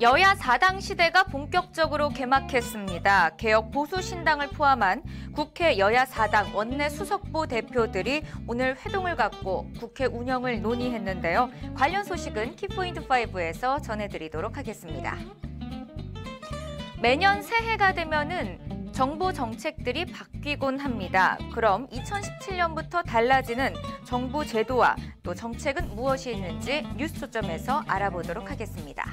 여야 4당 시대가 본격적으로 개막했습니다. 개혁 보수 신당을 포함한 국회 여야 4당 원내 수석부 대표들이 오늘 회동을 갖고 국회 운영을 논의했는데요. 관련 소식은 키포인트 5에서 전해드리도록 하겠습니다. 매년 새해가 되면은 정부 정책들이 바뀌곤 합니다. 그럼 2017년부터 달라지는 정부 제도와 또 정책은 무엇이 있는지 뉴스 초점에서 알아보도록 하겠습니다.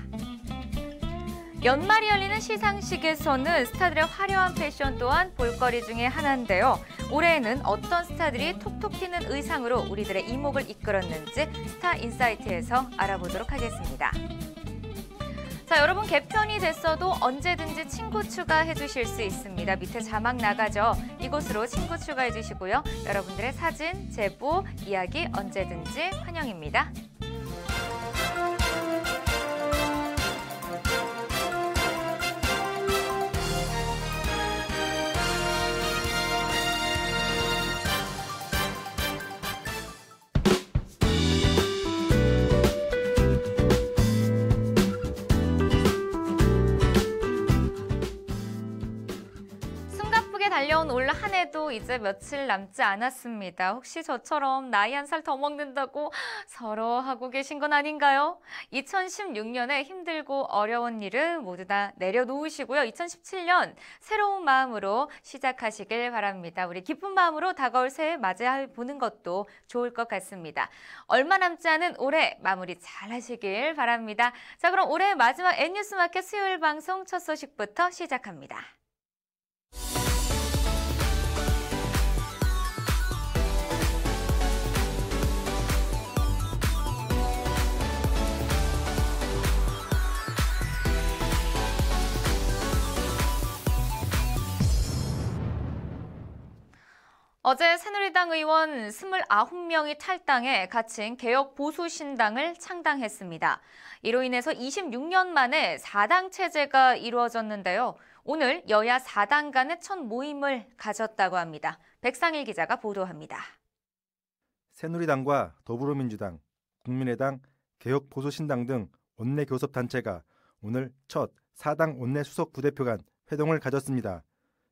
연말에 열리는 시상식에서는 스타들의 화려한 패션 또한 볼거리 중에 하나인데요. 올해에는 어떤 스타들이 톡톡 튀는 의상으로 우리들의 이목을 이끌었는지 스타 insight에서 알아보도록 하겠습니다. 자, 여러분 개편이 됐어도 언제든지 친구 추가해 주실 수 있습니다. 밑에 자막 나가죠. 이곳으로 친구 추가해 주시고요. 여러분들의 사진, 제보, 이야기 언제든지 환영입니다. 해도 이제 며칠 남지 않았습니다. 혹시 저처럼 나이 한 살 더 먹는다고 서러 하고 계신 건 아닌가요? 2016년에 힘들고 어려운 일은 모두 다 내려놓으시고요. 2017년 새로운 마음으로 시작하시길 바랍니다. 우리 기쁜 마음으로 다가올 새해 맞이해 보는 것도 좋을 것 같습니다. 얼마 남지 않은 올해 마무리 잘 하시길 바랍니다. 자, 그럼 올해 마지막 N뉴스마켓 수요일 방송 첫 소식부터 시작합니다. 어제 새누리당 의원 29명이 탈당해 갇힌 개혁 보수 신당을 창당했습니다. 이로 인해서 26년 만에 4당 체제가 이루어졌는데요. 오늘 여야 4당 간의 첫 모임을 가졌다고 합니다. 백상일 기자가 보도합니다. 새누리당과 더불어민주당, 국민의당, 개혁보수신당 등 원내 교섭 단체가 오늘 첫 4당 원내 수석 부대표 간 회동을 가졌습니다.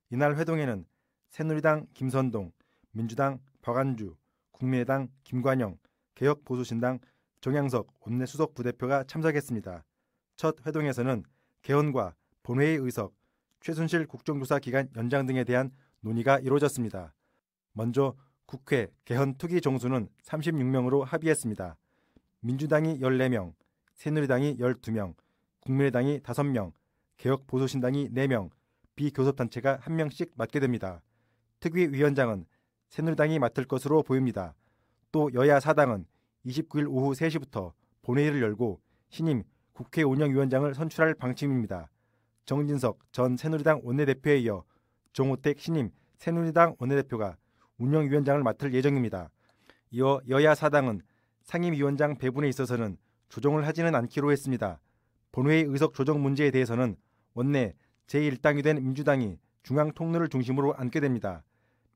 이날 회동에는 새누리당 김선동, 민주당 박안주, 국민의당 김관영, 개혁보수신당 정양석 원내수석 부대표가 참석했습니다. 첫 회동에서는 개헌과 본회의 의석, 최순실 국정조사 기간 연장 등에 대한 논의가 이루어졌습니다. 먼저 국회 개헌 투기 정수는 36명으로 합의했습니다. 민주당이 14명, 새누리당이 12명, 국민의당이 5명, 개혁보수신당이 4명, 비교섭단체가 1명씩 맡게 됩니다. 특위위원장은 새누리당이 맡을 것으로 보입니다. 또 여야 사당은 29일 오후 3시부터 본회의를 열고 신임 국회 운영위원장을 선출할 방침입니다. 정진석 전 새누리당 원내대표에 이어 정호택 신임 새누리당 원내대표가 운영위원장을 맡을 예정입니다. 이어 여야 사당은 상임위원장 배분에 있어서는 조정을 하지는 않기로 했습니다. 본회의 의석 조정 문제에 대해서는 원내 제1당이 된 민주당이 중앙 통로를 중심으로 앉게 됩니다.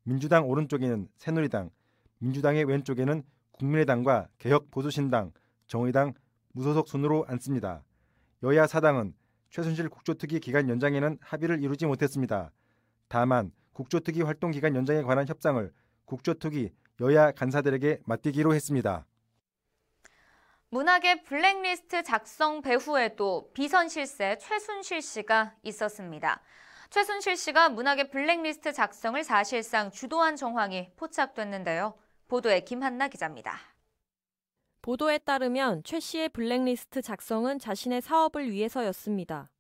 민주당 오른쪽에는 새누리당, 민주당의 왼쪽에는 국민의당과 개혁보수신당, 정의당 무소속 순으로 앉습니다. 여야 사당은 최순실 국조특위 기간 연장에는 합의를 이루지 못했습니다. 다만 국조특위 활동 기간 연장에 관한 협상을 국조특위 여야 간사들에게 맡기기로 했습니다. 문학의 블랙리스트 작성 배후에도 비선 실세 최순실 씨가 있었습니다. 최순실 씨가 문학의 블랙리스트 작성을 사실상 주도한 정황이 포착됐는데요. 보도에 김한나 기자입니다. 보도에 따르면 최 씨의 블랙리스트 작성은 자신의 사업을 위해서였습니다.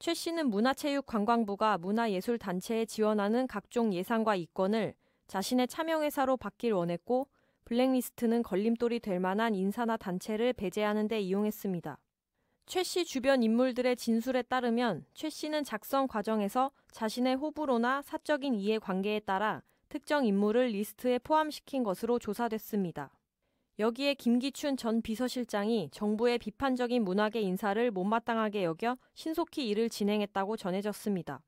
최 씨는 문화체육관광부가 문화예술단체에 지원하는 각종 예산과 이권을 자신의 참여회사로 받길 원했고 블랙리스트는 걸림돌이 될 만한 인사나 단체를 배제하는 데 이용했습니다. 최 씨 주변 인물들의 진술에 따르면 최 씨는 작성 과정에서 자신의 호불호나 사적인 이해관계에 따라 특정 인물을 리스트에 포함시킨 것으로 조사됐습니다. 여기에 김기춘 전 비서실장이 정부의 비판적인 문화계 인사를 못마땅하게 여겨 신속히 일을 진행했다고 전해졌습니다.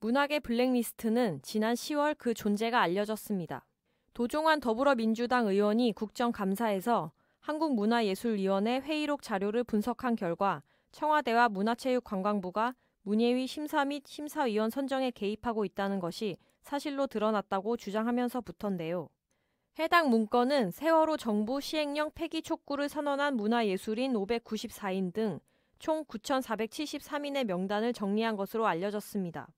문학의 블랙리스트는 지난 10월 그 존재가 알려졌습니다. 도종환 더불어민주당 의원이 국정감사에서 한국문화예술위원회 회의록 자료를 분석한 결과 청와대와 문화체육관광부가 문예위 심사 및 심사위원 선정에 개입하고 있다는 것이 사실로 드러났다고 주장하면서부터인데요. 해당 문건은 세월호 정부 시행령 폐기 촉구를 선언한 문화예술인 594인 등 총 9,473인의 명단을 정리한 것으로 알려졌습니다.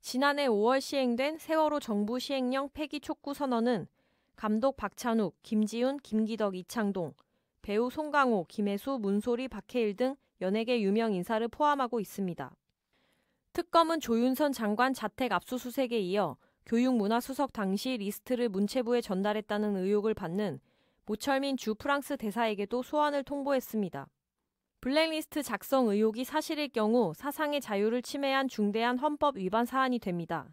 지난해 5월 시행된 세월호 정부 시행령 폐기 촉구 선언은 감독 박찬욱, 김지훈, 김기덕, 이창동, 배우 송강호, 김혜수, 문소리, 박해일 등 연예계 유명 인사를 포함하고 있습니다. 특검은 조윤선 장관 자택 압수수색에 이어 교육문화수석 당시 리스트를 문체부에 전달했다는 의혹을 받는 모철민 주 프랑스 대사에게도 소환을 통보했습니다. 블랙리스트 작성 의혹이 사실일 경우 사상의 자유를 침해한 중대한 헌법 위반 사안이 됩니다.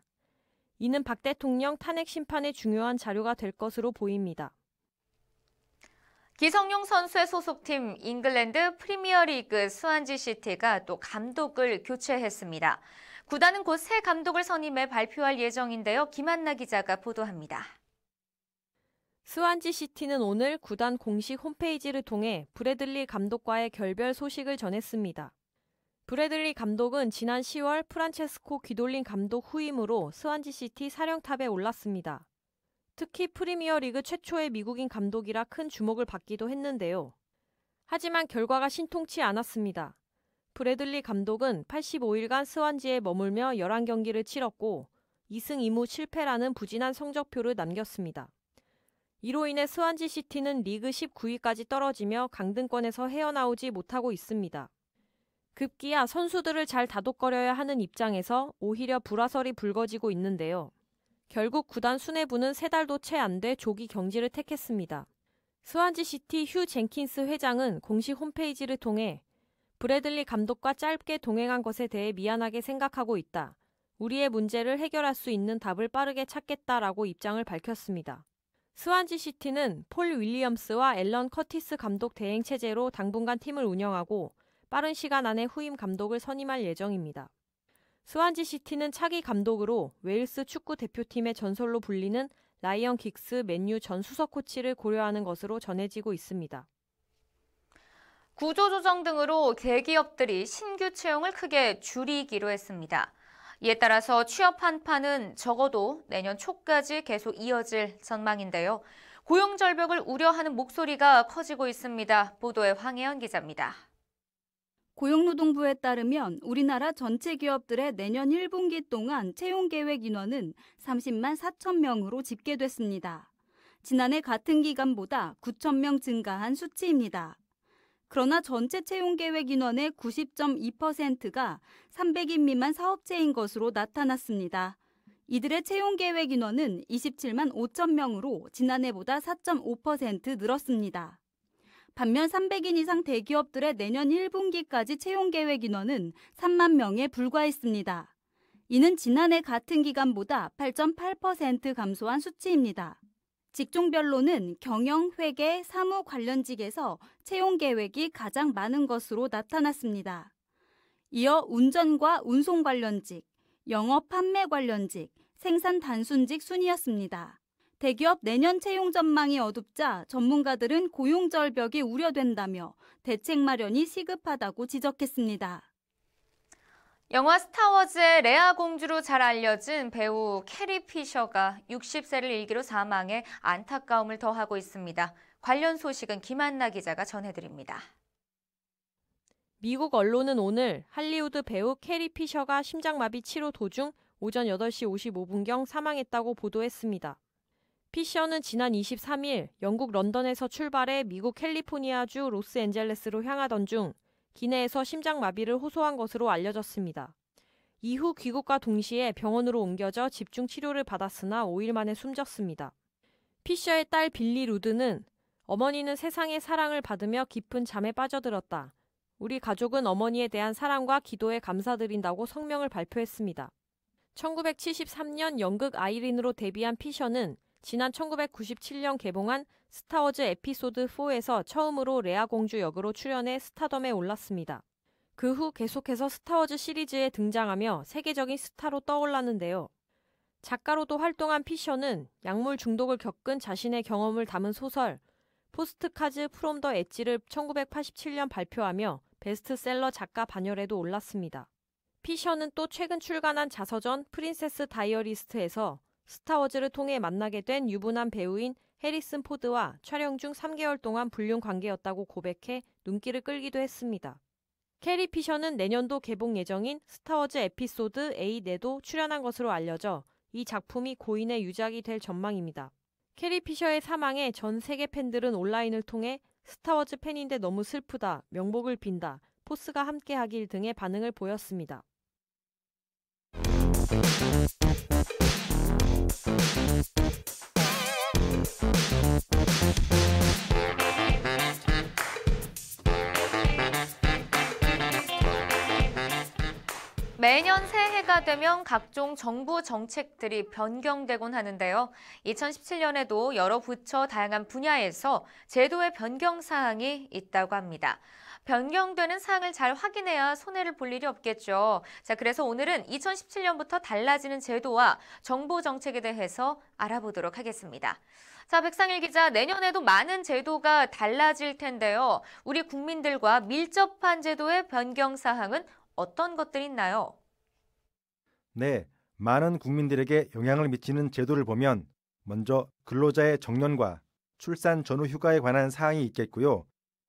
이는 박 대통령 탄핵 심판의 중요한 자료가 될 것으로 보입니다. 기성용 선수의 소속팀 잉글랜드 프리미어리그 스완지 시티가 또 감독을 교체했습니다. 구단은 곧 새 감독을 선임해 발표할 예정인데요. 김한나 기자가 보도합니다. 스완지 시티는 오늘 구단 공식 홈페이지를 통해 브래들리 감독과의 결별 소식을 전했습니다. 브래들리 감독은 지난 10월 프란체스코 귀돌린 감독 후임으로 스완지 시티 사령탑에 올랐습니다. 특히 프리미어 리그 최초의 미국인 감독이라 큰 주목을 받기도 했는데요. 하지만 결과가 신통치 않았습니다. 브래들리 감독은 85일간 스완지에 머물며 11경기를 치렀고 2승 2무 7패라는 부진한 성적표를 남겼습니다. 이로 인해 스완지 시티는 리그 19위까지 떨어지며 강등권에서 헤어나오지 못하고 있습니다. 급기야 선수들을 잘 다독거려야 하는 입장에서 오히려 불화설이 불거지고 있는데요. 결국 구단 수뇌부는 세 달도 채 안 돼 조기 경질을 택했습니다. 스완지 시티 휴 젠킨스 회장은 공식 홈페이지를 통해 브래들리 감독과 짧게 동행한 것에 대해 미안하게 생각하고 있다. 우리의 문제를 해결할 수 있는 답을 빠르게 찾겠다라고 입장을 밝혔습니다. 스완지 시티는 폴 윌리엄스와 앨런 커티스 감독 대행 체제로 당분간 팀을 운영하고 빠른 시간 안에 후임 감독을 선임할 예정입니다. 스완지 시티는 차기 감독으로 웨일스 축구 대표팀의 전설로 불리는 라이언 긱스 맨유 전 수석 코치를 고려하는 것으로 전해지고 있습니다. 구조조정 등으로 대기업들이 신규 채용을 크게 줄이기로 했습니다. 이에 따라서 취업 한파는 적어도 내년 초까지 계속 이어질 전망인데요. 고용 절벽을 우려하는 목소리가 커지고 있습니다. 보도에 황혜연 기자입니다. 고용노동부에 따르면 우리나라 전체 기업들의 내년 1분기 동안 채용 계획 인원은 30만 4천 명으로 집계됐습니다. 지난해 같은 기간보다 9천 명 증가한 수치입니다. 그러나 전체 채용 계획 인원의 90.2%가 300인 미만 사업체인 것으로 나타났습니다. 이들의 채용 계획 인원은 27만 5천 명으로 지난해보다 4.5% 늘었습니다. 반면 300인 이상 대기업들의 내년 1분기까지 채용 계획 인원은 3만 명에 불과했습니다. 이는 지난해 같은 기간보다 8.8% 감소한 수치입니다. 직종별로는 경영, 회계, 사무 관련직에서 채용 계획이 가장 많은 것으로 나타났습니다. 이어 운전과 운송 관련직, 영업 판매 관련직, 생산 단순직 순이었습니다. 대기업 내년 채용 전망이 어둡자 전문가들은 고용 절벽이 우려된다며 대책 마련이 시급하다고 지적했습니다. 영화 스타워즈의 레아 공주로 잘 알려진 배우 캐리 피셔가 60세를 일기로 사망해 안타까움을 더하고 있습니다. 관련 소식은 김한나 기자가 전해드립니다. 미국 언론은 오늘 할리우드 배우 캐리 피셔가 심장마비 치료 도중 오전 8시 55분경 사망했다고 보도했습니다. 피셔는 지난 23일 영국 런던에서 출발해 미국 캘리포니아주 로스앤젤레스로 향하던 중 기내에서 심장마비를 호소한 것으로 알려졌습니다. 이후 귀국과 동시에 병원으로 옮겨져 집중 치료를 받았으나 5일 만에 숨졌습니다. 피셔의 딸 빌리 로드는 어머니는 세상의 사랑을 받으며 깊은 잠에 빠져들었다. 우리 가족은 어머니에 대한 사랑과 기도에 감사드린다고 성명을 발표했습니다. 1973년 연극 아이린으로 데뷔한 피셔는 지난 1997년 개봉한 스타워즈 에피소드 4에서 처음으로 레아 공주 역으로 출연해 스타덤에 올랐습니다. 그 후 계속해서 스타워즈 시리즈에 등장하며 세계적인 스타로 떠올랐는데요. 작가로도 활동한 피셔는 약물 중독을 겪은 자신의 경험을 담은 소설 Postcards from the Edge를 1987년 발표하며 베스트셀러 작가 반열에도 올랐습니다. 피셔는 또 최근 출간한 자서전 Princess Diarist에서 스타워즈를 통해 만나게 된 유부남 배우인 해리슨 포드와 촬영 중 3개월 동안 불륜 관계였다고 고백해 눈길을 끌기도 했습니다. 캐리 피셔는 내년도 개봉 예정인 스타워즈 에피소드 8에도 출연한 것으로 알려져 이 작품이 고인의 유작이 될 전망입니다. 캐리 피셔의 사망에 전 세계 팬들은 온라인을 통해 스타워즈 팬인데 너무 슬프다, 명복을 빈다, 포스가 함께하길 등의 반응을 보였습니다. 매년 새해가 되면 각종 정부 정책들이 변경되곤 하는데요. 2017년에도 여러 부처 다양한 분야에서 제도의 변경 사항이 있다고 합니다. 변경되는 사항을 잘 확인해야 손해를 볼 일이 없겠죠. 자, 그래서 오늘은 2017년부터 달라지는 제도와 정부 정책에 대해서 알아보도록 하겠습니다. 자, 백상일 기자, 내년에도 많은 제도가 달라질 텐데요. 우리 국민들과 밀접한 제도의 변경 사항은 어떤 것들이 있나요? 네, 많은 국민들에게 영향을 미치는 제도를 보면 먼저 근로자의 정년과 출산 전후 휴가에 관한 사항이 있겠고요.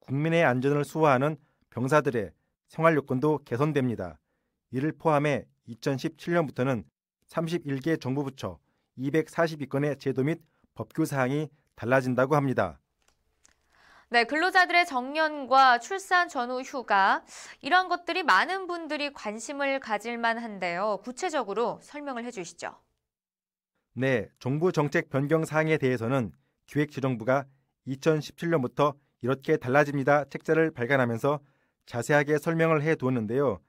국민의 안전을 수호하는 병사들의 생활 요건도 개선됩니다. 이를 포함해 2017년부터는 31개 정부 부처 242건의 제도 및 법규 사항이 달라진다고 합니다. 네, 근로자들의 정년과 출산 전후 휴가 이런 것들이 많은 분들이 관심을 가질 만한데요. 구체적으로 설명을 해 주시죠. 네, 정부 정책 변경 사항에 대해서는 기획재정부가 2017년부터 이렇게 달라집니다 책자를 발간하면서 자세하게 설명을 해 두었는데요.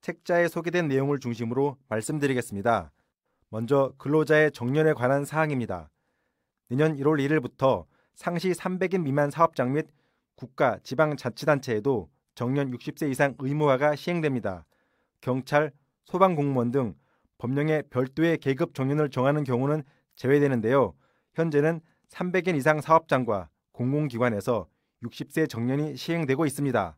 책자에 소개된 내용을 중심으로 말씀드리겠습니다. 먼저 근로자의 정년에 관한 사항입니다. 내년 1월 1일부터 상시 300인 미만 사업장 및 국가, 지방자치단체에도 정년 60세 이상 의무화가 시행됩니다. 경찰, 소방공무원 등 법령에 별도의 계급 정년을 정하는 경우는 제외되는데요. 현재는 300인 이상 사업장과 공공기관에서 60세 정년이 시행되고 있습니다.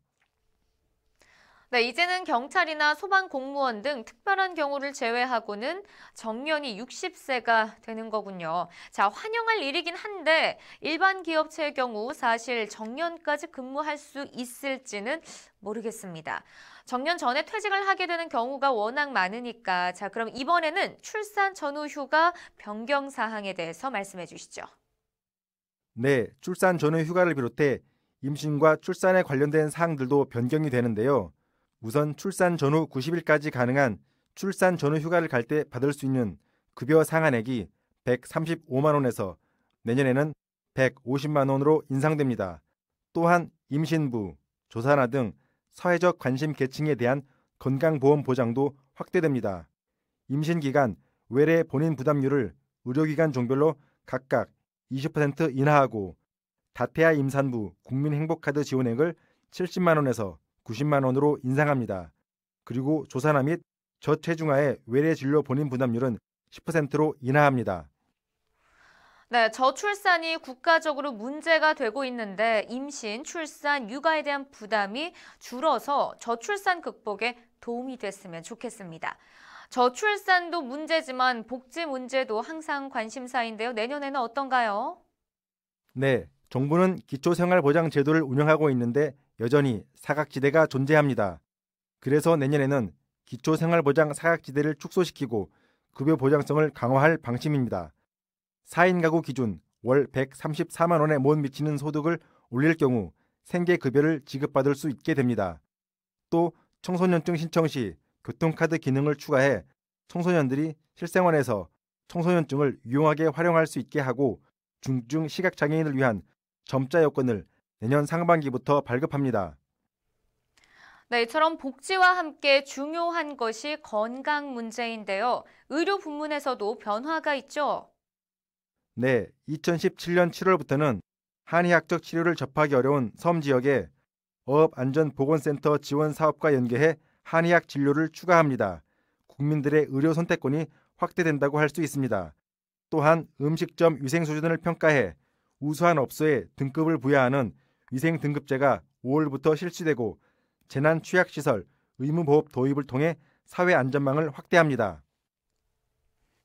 네, 이제는 경찰이나 소방 공무원 등 특별한 경우를 제외하고는 정년이 60세가 되는 거군요. 자, 환영할 일이긴 한데 일반 기업체의 경우 사실 정년까지 근무할 수 있을지는 모르겠습니다. 정년 전에 퇴직을 하게 되는 경우가 워낙 많으니까 자, 그럼 이번에는 출산 전후 휴가 변경 사항에 대해서 말씀해 주시죠. 네, 출산 전후 휴가를 비롯해 임신과 출산에 관련된 사항들도 변경이 되는데요. 우선 출산 전후 90일까지 가능한 출산 전후 휴가를 갈 때 받을 수 있는 급여 상한액이 135만 원에서 내년에는 150만 원으로 인상됩니다. 또한 임신부, 조산아 등 사회적 관심 계층에 대한 건강보험 보장도 확대됩니다. 임신 기간 외래 본인 부담률을 의료기관 종별로 각각 20% 인하하고 다태아 임산부 국민행복카드 지원액을 70만 원에서 90만 원으로 인상합니다. 그리고 조산아 및 저체중아의 외래 진료 본인 부담률은 10%로 인하합니다. 네, 저출산이 국가적으로 문제가 되고 있는데 임신, 출산, 육아에 대한 부담이 줄어서 저출산 극복에 도움이 됐으면 좋겠습니다. 저출산도 문제지만 복지 문제도 항상 관심사인데요. 내년에는 어떤가요? 네, 정부는 기초생활보장 제도를 운영하고 있는데 여전히 사각지대가 존재합니다. 그래서 내년에는 기초생활보장 사각지대를 축소시키고 급여 보장성을 강화할 방침입니다. 4인 가구 기준 월 134만 원에 못 미치는 소득을 올릴 경우 생계급여를 지급받을 수 있게 됩니다. 또 청소년증 신청 시 교통카드 기능을 추가해 청소년들이 실생활에서 청소년증을 유용하게 활용할 수 있게 하고 중증 시각장애인을 위한 점자 여권을 내년 상반기부터 발급합니다. 네, 이처럼 복지와 함께 중요한 것이 건강 문제인데요. 의료 부문에서도 변화가 있죠. 네, 2017년 7월부터는 한의학적 치료를 접하기 어려운 섬 지역에 어업안전보건센터 지원 사업과 연계해 한의학 진료를 추가합니다. 국민들의 의료 선택권이 확대된다고 할 수 있습니다. 또한 음식점 위생 수준을 평가해 우수한 업소에 등급을 부여하는 위생 등급제가 5월부터 실시되고 재난 취약 시설, 의무 보험 도입을 통해 사회 안전망을 확대합니다.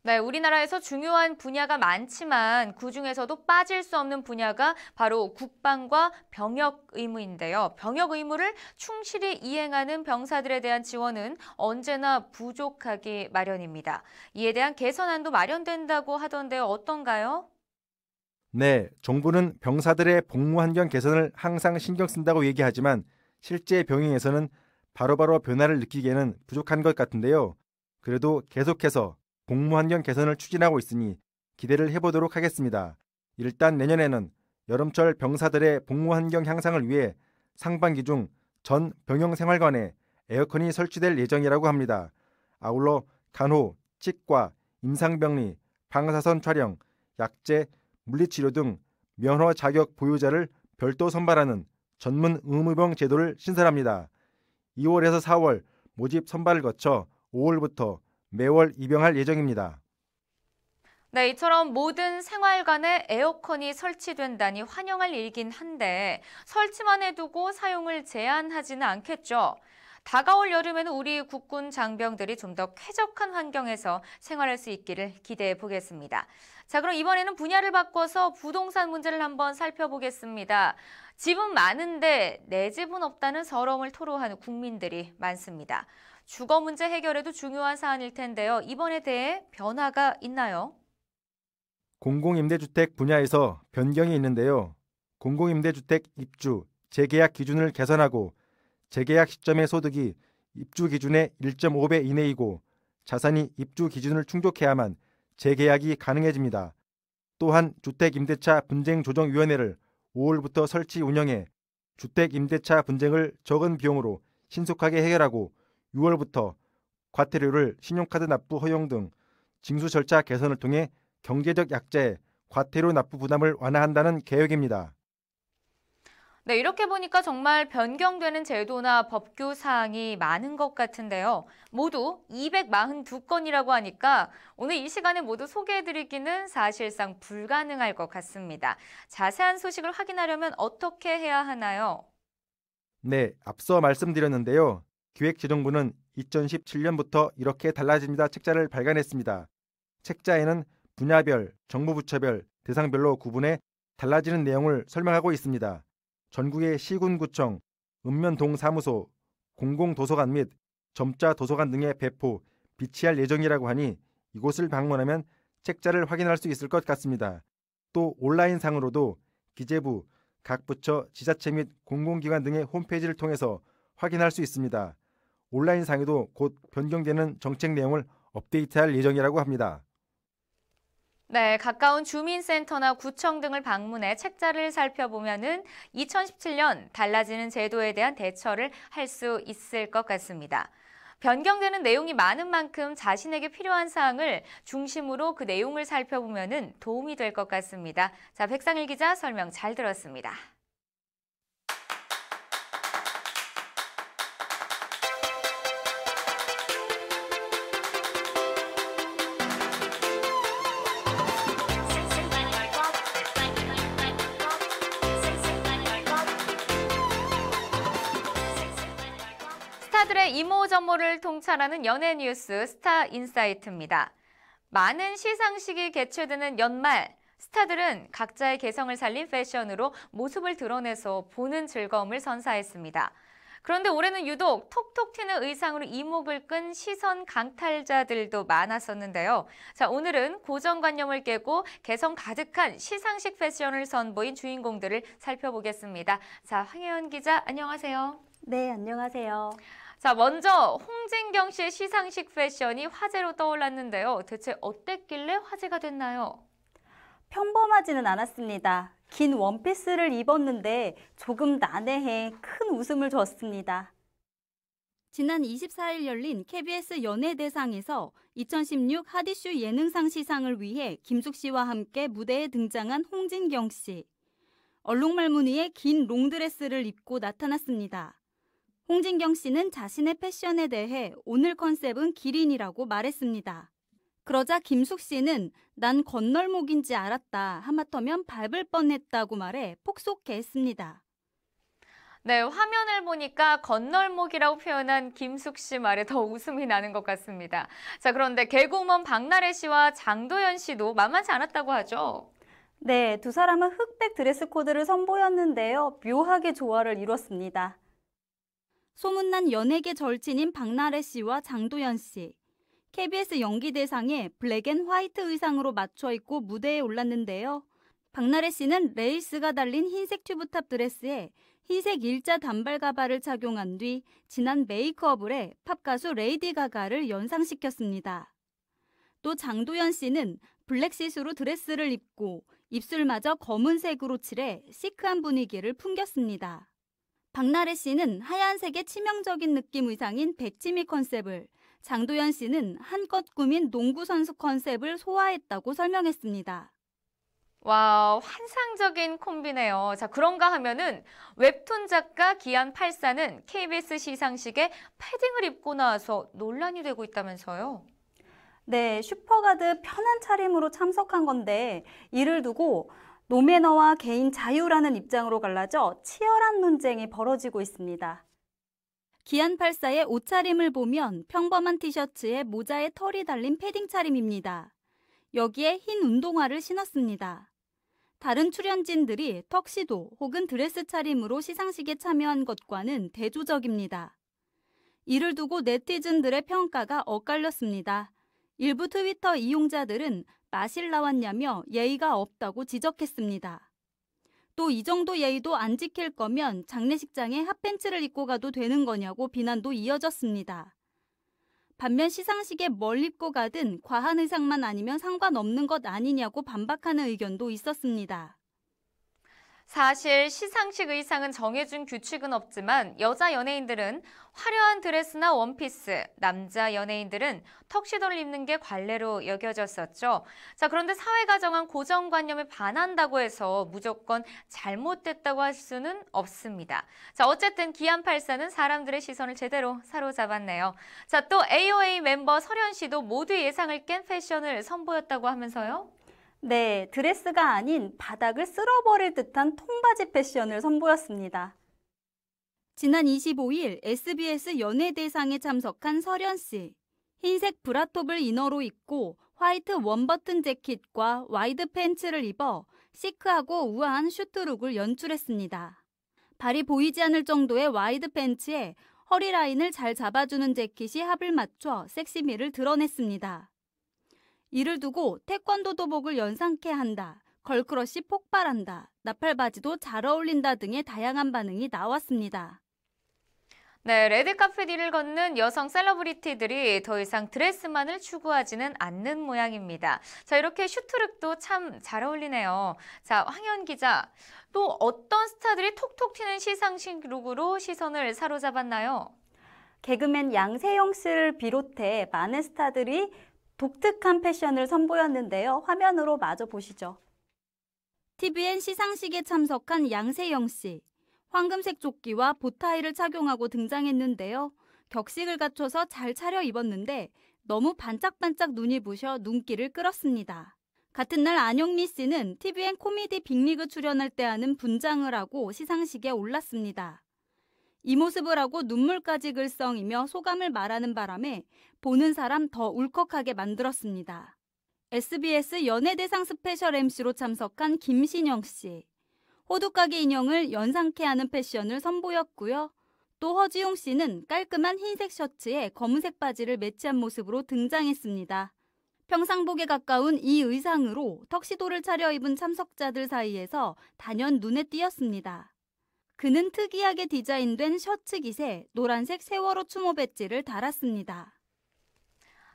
네, 우리나라에서 중요한 분야가 많지만 그 중에서도 빠질 수 없는 분야가 바로 국방과 병역 의무인데요. 병역 의무를 충실히 이행하는 병사들에 대한 지원은 언제나 부족하기 마련입니다. 이에 대한 개선안도 마련된다고 하던데요. 어떤가요? 네, 정부는 병사들의 복무 환경 개선을 항상 신경 쓴다고 얘기하지만 실제 병행에서는 바로바로 변화를 느끼기에는 부족한 것 같은데요. 그래도 계속해서 복무 환경 개선을 추진하고 있으니 기대를 해보도록 하겠습니다. 일단 내년에는 여름철 병사들의 복무 환경 향상을 위해 상반기 중 전 병영생활관에 에어컨이 설치될 예정이라고 합니다. 아울러 간호, 치과, 임상병리, 방사선 촬영, 약제, 물리치료 등 면허 자격 보유자를 별도 선발하는 전문 의무병 제도를 신설합니다. 2월에서 4월 모집 선발을 거쳐 5월부터 매월 입영할 예정입니다. 네, 이처럼 모든 생활관에 에어컨이 설치된다니 환영할 일이긴 한데 설치만 해두고 사용을 제한하지는 않겠죠. 다가올 여름에는 우리 국군 장병들이 좀 더 쾌적한 환경에서 생활할 수 있기를 기대해 보겠습니다. 자, 그럼 이번에는 분야를 바꿔서 부동산 문제를 한번 살펴보겠습니다. 집은 많은데 내 집은 없다는 서러움을 토로하는 국민들이 많습니다. 주거 문제 해결에도 중요한 사안일 텐데요. 이번에 대해 변화가 있나요? 공공임대주택 분야에서 변경이 있는데요. 공공임대주택 입주, 재계약 기준을 개선하고 재계약 시점의 소득이 입주 기준의 1.5배 이내이고 자산이 입주 기준을 충족해야만 재계약이 가능해집니다. 또한 주택임대차 분쟁조정위원회를 5월부터 설치 운영해 주택임대차 분쟁을 적은 비용으로 신속하게 해결하고 6월부터 과태료를 신용카드 납부 허용 등 징수 절차 개선을 통해 경제적 약자의 과태료 납부 부담을 완화한다는 계획입니다. 네, 이렇게 보니까 정말 변경되는 제도나 법규 사항이 많은 것 같은데요. 모두 242건이라고 하니까 오늘 이 시간에 모두 소개해드리기는 사실상 불가능할 것 같습니다. 자세한 소식을 확인하려면 어떻게 해야 하나요? 네, 앞서 말씀드렸는데요. 기획재정부는 2017년부터 이렇게 달라집니다 책자를 발간했습니다. 책자에는 분야별, 정부 부처별, 대상별로 구분해 달라지는 내용을 설명하고 있습니다. 전국의 시군구청, 읍면동사무소, 공공도서관 및 점자 도서관 등의 배포, 비치할 예정이라고 하니 이곳을 방문하면 책자를 확인할 수 있을 것 같습니다. 또 온라인상으로도 기재부, 각 부처, 지자체 및 공공기관 등의 홈페이지를 통해서 확인할 수 있습니다. 온라인상에도 곧 변경되는 정책 내용을 업데이트할 예정이라고 합니다. 네, 가까운 주민센터나 구청 등을 방문해 책자를 살펴보면은 2017년 달라지는 제도에 대한 대처를 할 수 있을 것 같습니다. 변경되는 내용이 많은 만큼 자신에게 필요한 사항을 중심으로 그 내용을 살펴보면은 도움이 될 것 같습니다. 자, 백상일 기자 설명 잘 들었습니다. 이모저모를 통찰하는 연예 뉴스 스타 인사이트입니다. 많은 시상식이 개최되는 연말, 스타들은 각자의 개성을 살린 패션으로 모습을 드러내서 보는 즐거움을 선사했습니다. 그런데 올해는 유독 톡톡 튀는 의상으로 이목을 끈 시선 강탈자들도 많았었는데요. 자, 오늘은 고정관념을 깨고 개성 가득한 시상식 패션을 선보인 주인공들을 살펴보겠습니다. 자, 황혜연 기자, 안녕하세요. 네, 안녕하세요. 자, 먼저 홍진경 씨의 시상식 패션이 화제로 떠올랐는데요. 대체 어땠길래 화제가 됐나요? 평범하지는 않았습니다. 긴 원피스를 입었는데 조금 난해해 큰 웃음을 줬습니다. 지난 24일 열린 KBS 연예대상에서 2016 하디슈 예능상 시상을 위해 김숙 씨와 함께 무대에 등장한 홍진경 씨. 얼룩말무늬의 긴 롱드레스를 입고 나타났습니다. 홍진경 씨는 자신의 패션에 대해 오늘 컨셉은 기린이라고 말했습니다. 그러자 김숙 씨는 난 건널목인지 알았다. 하마터면 밟을 뻔했다고 말해 폭소케 했습니다. 네, 화면을 보니까 건널목이라고 표현한 김숙 씨 말에 더 웃음이 나는 것 같습니다. 자, 그런데 개그우먼 박나래 씨와 장도연 씨도 만만치 않았다고 하죠. 네, 두 사람은 흑백 드레스 코드를 선보였는데요. 묘하게 조화를 이뤘습니다. 소문난 연예계 절친인 박나래 씨와 장도연 씨. KBS 연기대상에 black and white 의상으로 맞춰 입고 무대에 올랐는데요. 박나래 씨는 레이스가 달린 흰색 튜브탑 드레스에 흰색 일자 단발 가발을 착용한 뒤 진한 메이크업을 해 팝가수 레이디 가가를 연상시켰습니다. 또 장도연 씨는 블랙 시스루 드레스를 입고 입술마저 검은색으로 칠해 시크한 분위기를 풍겼습니다. 박나래 씨는 하얀색의 치명적인 느낌 의상인 백치미 컨셉을, 장도연 씨는 한껏 꾸민 농구 선수 컨셉을 소화했다고 설명했습니다. 와, 환상적인 콤비네요. 자, 그런가 하면은 웹툰 작가 기안 84는 KBS 시상식에 패딩을 입고 나와서 논란이 되고 있다면서요. 네, 슈퍼 가듯 편한 차림으로 참석한 건데 이를 두고 노매너와 개인 자유라는 입장으로 갈라져 치열한 논쟁이 벌어지고 있습니다. 기안 84의 옷차림을 보면 평범한 티셔츠에 모자에 털이 달린 패딩 차림입니다. 여기에 흰 운동화를 신었습니다. 다른 출연진들이 턱시도 혹은 드레스 차림으로 시상식에 참여한 것과는 대조적입니다. 이를 두고 네티즌들의 평가가 엇갈렸습니다. 일부 트위터 이용자들은 마실 나왔냐며 예의가 없다고 지적했습니다. 또 이 정도 예의도 안 지킬 거면 장례식장에 핫팬츠를 입고 가도 되는 거냐고 비난도 이어졌습니다. 반면 시상식에 뭘 입고 가든 과한 의상만 아니면 상관없는 것 아니냐고 반박하는 의견도 있었습니다. 사실 시상식 의상은 정해준 규칙은 없지만 여자 연예인들은 화려한 드레스나 원피스, 남자 연예인들은 턱시도를 입는 게 관례로 여겨졌었죠. 자, 그런데 사회가 정한 고정관념에 반한다고 해서 무조건 잘못됐다고 할 수는 없습니다. 자, 어쨌든 기안84는 사람들의 시선을 제대로 사로잡았네요. 자, 또 AOA 멤버 설현 씨도 모두 예상을 깬 패션을 선보였다고 하면서요. 네, 드레스가 아닌 바닥을 쓸어버릴 듯한 통바지 패션을 선보였습니다. 지난 25일 SBS 연예대상에 참석한 설현 씨. 흰색 bra top을 inner로 입고 화이트 one button 재킷과 wide 팬츠를 입어 시크하고 우아한 슈트룩을 연출했습니다. 발이 보이지 않을 정도의 wide 팬츠에 허리 라인을 잘 잡아주는 재킷이 합을 맞춰 섹시미를 드러냈습니다. 이를 두고 태권도 도복을 연상케 한다, girl crush 폭발한다, 나팔바지도 잘 어울린다 등의 다양한 반응이 나왔습니다. 네, 레드카펫 위를 걷는 여성 celebrity들이 더 이상 드레스만을 추구하지는 않는 모양입니다. 자, 이렇게 슈트룩도 참 잘 어울리네요. 자, 황현 기자, 또 어떤 스타들이 톡톡 튀는 시상식 룩으로 시선을 사로잡았나요? 개그맨 양세형 씨를 비롯해 많은 스타들이 독특한 패션을 선보였는데요. 화면으로 마저 보시죠. TVN 시상식에 참석한 양세형 씨. 황금색 조끼와 보타이를 착용하고 등장했는데요. 격식을 갖춰서 잘 차려 입었는데 너무 반짝반짝 눈이 부셔 눈길을 끌었습니다. 같은 날 안영미 씨는 TVN 코미디 빅리그 출연할 때 하는 분장을 하고 시상식에 올랐습니다. 이 모습을 하고 눈물까지 글썽이며 소감을 말하는 바람에 보는 사람 더 울컥하게 만들었습니다. SBS 연예대상 special MC로 참석한 김신영 씨. 호두까기 인형을 연상케 하는 패션을 선보였고요. 또 허지용 씨는 깔끔한 흰색 셔츠에 검은색 바지를 매치한 모습으로 등장했습니다. 평상복에 가까운 이 의상으로 턱시도를 차려입은 참석자들 사이에서 단연 눈에 띄었습니다. 그는 특이하게 디자인된 셔츠 깃에 노란색 세월호 추모 배지를 달았습니다.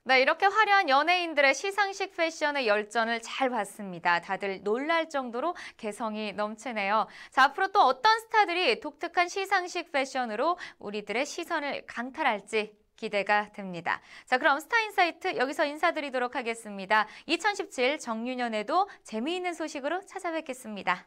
네, 이렇게 화려한 연예인들의 시상식 패션의 열전을 잘 봤습니다. 다들 놀랄 정도로 개성이 넘치네요. 자, 앞으로 또 어떤 스타들이 독특한 시상식 패션으로 우리들의 시선을 강탈할지 기대가 됩니다. 자, 그럼 스타인사이트 여기서 인사드리도록 하겠습니다. 2017 정유년에도 재미있는 소식으로 찾아뵙겠습니다.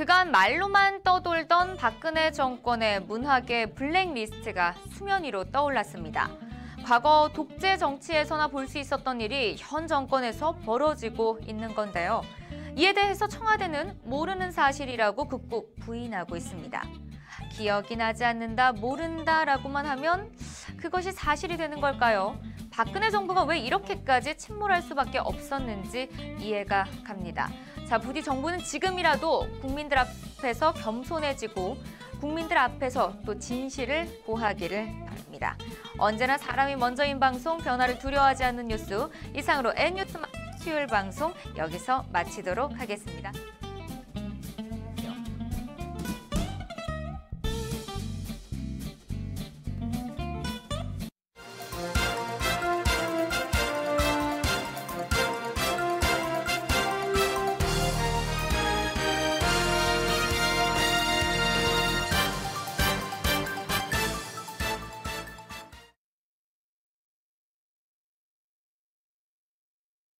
그간 말로만 떠돌던 박근혜 정권의 문학의 블랙리스트가 수면 위로 떠올랐습니다. 과거 독재 정치에서나 볼 수 있었던 일이 현 정권에서 벌어지고 있는 건데요. 이에 대해서 청와대는 모르는 사실이라고 극구 부인하고 있습니다. 기억이 나지 않는다, 모른다라고만 하면 그것이 사실이 되는 걸까요? 박근혜 정부가 왜 이렇게까지 침몰할 수밖에 없었는지 이해가 갑니다. 자, 부디 정부는 지금이라도 국민들 앞에서 겸손해지고 국민들 앞에서 또 진실을 고하기를 바랍니다. 언제나 사람이 먼저인 방송 변화를 두려워하지 않는 뉴스 이상으로 N뉴스 수요일 방송 여기서 마치도록 하겠습니다.